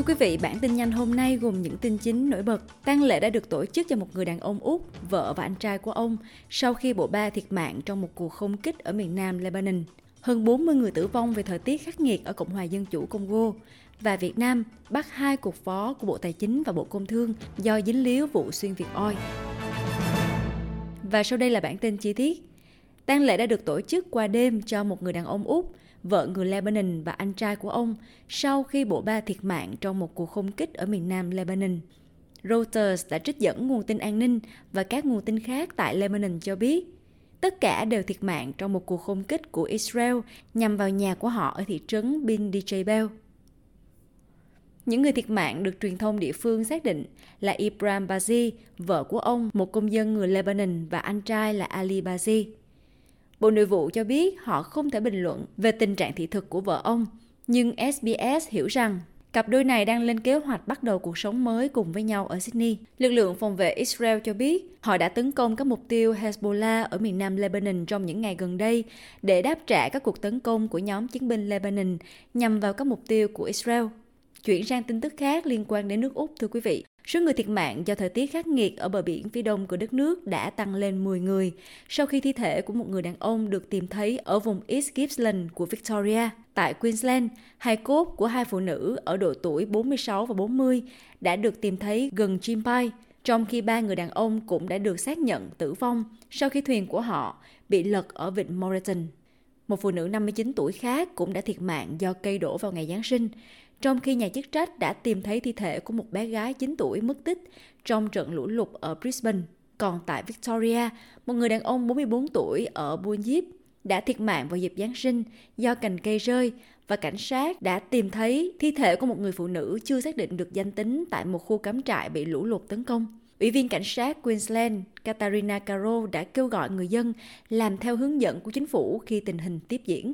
Thưa quý vị, bản tin nhanh hôm nay gồm những tin chính nổi bật. tang lễ đã được tổ chức cho một người đàn ông Úc, vợ và anh trai của ông, sau khi bộ ba thiệt mạng trong một cuộc không kích ở miền nam Lebanon. Hơn 40 người tử vong về thời tiết khắc nghiệt ở Cộng hòa Dân chủ Congo. Và Việt Nam bắt hai cục phó của Bộ Tài chính và Bộ Công Thương do dính líu vụ xuyên Việt oi. Và sau đây là bản tin chi tiết tang lễ đã được tổ chức qua đêm cho một người đàn ông Úc, vợ người Lebanon và anh trai của ông sau khi bộ ba thiệt mạng trong một cuộc không kích ở miền nam Lebanon. Reuters đã trích dẫn nguồn tin an ninh và các nguồn tin khác tại Lebanon cho biết tất cả đều thiệt mạng trong một cuộc không kích của Israel nhằm vào nhà của họ ở thị trấn Bin Djebel. Những người thiệt mạng được truyền thông địa phương xác định là Ibrahim Bazi, vợ của ông, một công dân người Lebanon và anh trai là Ali Bazi. Bộ Nội vụ cho biết họ không thể bình luận về tình trạng thị thực của vợ ông, nhưng SBS hiểu rằng cặp đôi này đang lên kế hoạch bắt đầu cuộc sống mới cùng với nhau ở Sydney. Lực lượng phòng vệ Israel cho biết họ đã tấn công các mục tiêu Hezbollah ở miền nam Lebanon trong những ngày gần đây để đáp trả các cuộc tấn công của nhóm chiến binh Lebanon nhằm vào các mục tiêu của Israel. Chuyển sang tin tức khác liên quan đến nước Úc thưa quý vị. Số người thiệt mạng do thời tiết khắc nghiệt ở bờ biển phía đông của đất nước đã tăng lên 10 người sau khi thi thể của một người đàn ông được tìm thấy ở vùng East Gippsland của Victoria. Tại Queensland, hai cốt của hai phụ nữ ở độ tuổi 46 và 40 đã được tìm thấy gần Chimpai, trong khi ba người đàn ông cũng đã được xác nhận tử vong sau khi thuyền của họ bị lật ở vịnh Moreton. Một phụ nữ 59 tuổi khác cũng đã thiệt mạng do cây đổ vào ngày Giáng sinh, trong khi nhà chức trách đã tìm thấy thi thể của một bé gái 9 tuổi mất tích trong trận lũ lụt ở Brisbane. Còn tại Victoria, một người đàn ông 44 tuổi ở Bunyip đã thiệt mạng vào dịp Giáng sinh do cành cây rơi và cảnh sát đã tìm thấy thi thể của một người phụ nữ chưa xác định được danh tính tại một khu cắm trại bị lũ lụt tấn công. Ủy viên cảnh sát Queensland Katarina Caro đã kêu gọi người dân làm theo hướng dẫn của chính phủ khi tình hình tiếp diễn. Um,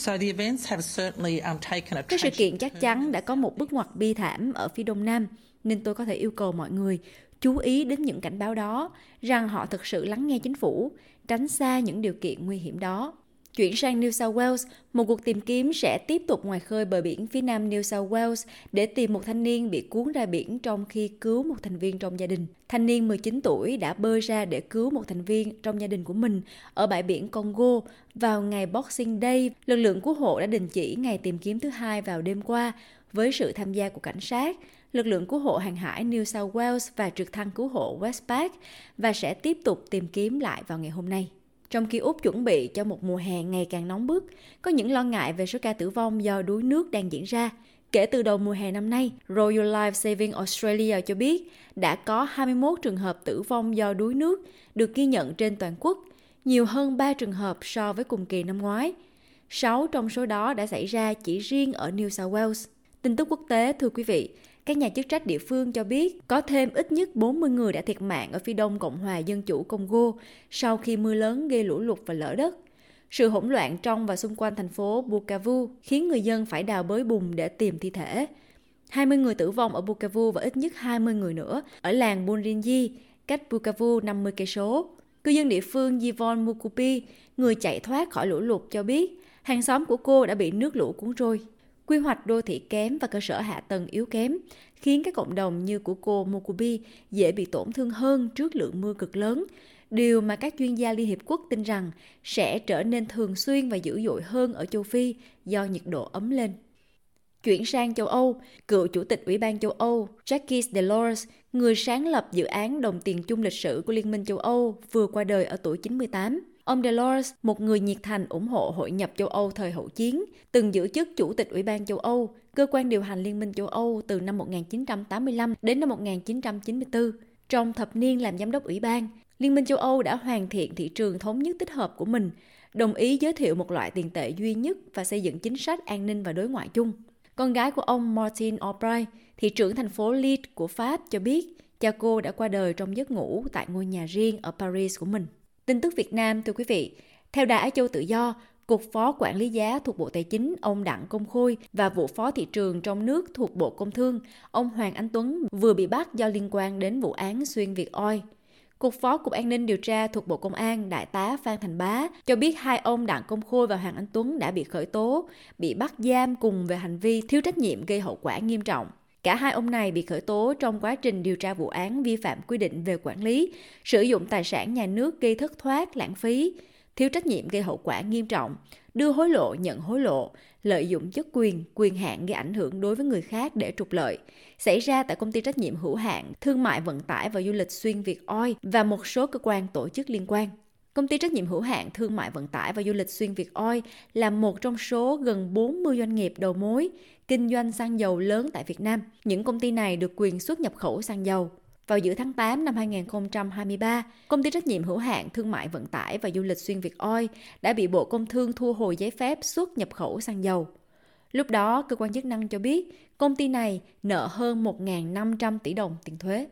Các sự kiện chắc chắn đã có một bước ngoặt bi thảm ở phía đông nam, nên tôi có thể yêu cầu mọi người chú ý đến những cảnh báo đó, rằng họ thực sự lắng nghe chính phủ, tránh xa những điều kiện nguy hiểm đó. Chuyển sang New South Wales, một cuộc tìm kiếm sẽ tiếp tục ngoài khơi bờ biển phía nam New South Wales để tìm một thanh niên bị cuốn ra biển trong khi cứu một thành viên trong gia đình. Thanh niên 19 tuổi đã bơi ra để cứu một thành viên trong gia đình của mình ở bãi biển Congo vào ngày Boxing Day. Lực lượng cứu hộ đã đình chỉ ngày tìm kiếm thứ hai vào đêm qua với sự tham gia của cảnh sát, lực lượng cứu hộ hàng hải New South Wales và trực thăng cứu hộ Westpac và sẽ tiếp tục tìm kiếm lại vào ngày hôm nay. Trong khi Úc chuẩn bị cho một mùa hè ngày càng nóng bức, có những lo ngại về số ca tử vong do đuối nước đang diễn ra. Kể từ đầu mùa hè năm nay, Royal Life Saving Australia cho biết đã có 21 trường hợp tử vong do đuối nước được ghi nhận trên toàn quốc, nhiều hơn 3 trường hợp so với cùng kỳ năm ngoái. 6 trong số đó đã xảy ra chỉ riêng ở New South Wales. Tin tức quốc tế thưa quý vị, các nhà chức trách địa phương cho biết có thêm ít nhất 40 người đã thiệt mạng ở phía đông Cộng hòa Dân chủ Congo sau khi mưa lớn gây lũ lụt và lở đất. Sự hỗn loạn trong và xung quanh thành phố Bukavu khiến người dân phải đào bới bùn để tìm thi thể. 20 người tử vong ở Bukavu và ít nhất 20 người nữa ở làng Bunrinji, cách Bukavu 50 cây số. Cư dân địa phương Yvonne Mukupi, người chạy thoát khỏi lũ lụt cho biết, hàng xóm của cô đã bị nước lũ cuốn trôi. Quy hoạch đô thị kém và cơ sở hạ tầng yếu kém khiến các cộng đồng như của cô Mokubi dễ bị tổn thương hơn trước lượng mưa cực lớn, điều mà các chuyên gia Liên Hiệp Quốc tin rằng sẽ trở nên thường xuyên và dữ dội hơn ở châu Phi do nhiệt độ ấm lên. Chuyển sang châu Âu, cựu chủ tịch Ủy ban châu Âu Jacques Delors, người sáng lập dự án đồng tiền chung lịch sử của Liên minh châu Âu, vừa qua đời ở tuổi 98. Ông Delors, một người nhiệt thành ủng hộ hội nhập châu Âu thời hậu chiến, từng giữ chức Chủ tịch Ủy ban châu Âu, cơ quan điều hành Liên minh châu Âu từ năm 1985 đến năm 1994. Trong thập niên làm giám đốc ủy ban, Liên minh châu Âu đã hoàn thiện thị trường thống nhất tích hợp của mình, đồng ý giới thiệu một loại tiền tệ duy nhất và xây dựng chính sách an ninh và đối ngoại chung. Con gái của ông Martin Albright, thị trưởng thành phố Lille của Pháp cho biết cha cô đã qua đời trong giấc ngủ tại ngôi nhà riêng ở Paris của mình. Tin tức Việt Nam thưa quý vị, theo Đài Á Châu Tự Do, Cục Phó Quản lý giá thuộc Bộ Tài chính ông Đặng Công Khôi và vụ Phó Thị trường trong nước thuộc Bộ Công Thương, ông Hoàng Anh Tuấn vừa bị bắt do liên quan đến vụ án xuyên Việt Oi. Cục Phó Cục An ninh điều tra thuộc Bộ Công an Đại tá Phan Thành Bá cho biết hai ông Đặng Công Khôi và Hoàng Anh Tuấn đã bị khởi tố, bị bắt giam cùng về hành vi thiếu trách nhiệm gây hậu quả nghiêm trọng. Cả hai ông này bị khởi tố trong quá trình điều tra vụ án vi phạm quy định về quản lý, sử dụng tài sản nhà nước gây thất thoát, lãng phí, thiếu trách nhiệm gây hậu quả nghiêm trọng, đưa hối lộ, nhận hối lộ, lợi dụng chức quyền, quyền hạn gây ảnh hưởng đối với người khác để trục lợi, xảy ra tại công ty trách nhiệm hữu hạn thương mại vận tải và du lịch xuyên Việt Oi và một số cơ quan tổ chức liên quan. Công ty trách nhiệm hữu hạn thương mại vận tải và du lịch xuyên Việt Oi là một trong số gần 40 doanh nghiệp đầu mối kinh doanh xăng dầu lớn tại Việt Nam. Những công ty này được quyền xuất nhập khẩu xăng dầu. Vào giữa tháng 8 năm 2023, công ty trách nhiệm hữu hạn thương mại vận tải và du lịch xuyên Việt Oi đã bị Bộ Công Thương thu hồi giấy phép xuất nhập khẩu xăng dầu. Lúc đó, cơ quan chức năng cho biết công ty này nợ hơn 1.500 tỷ đồng tiền thuế.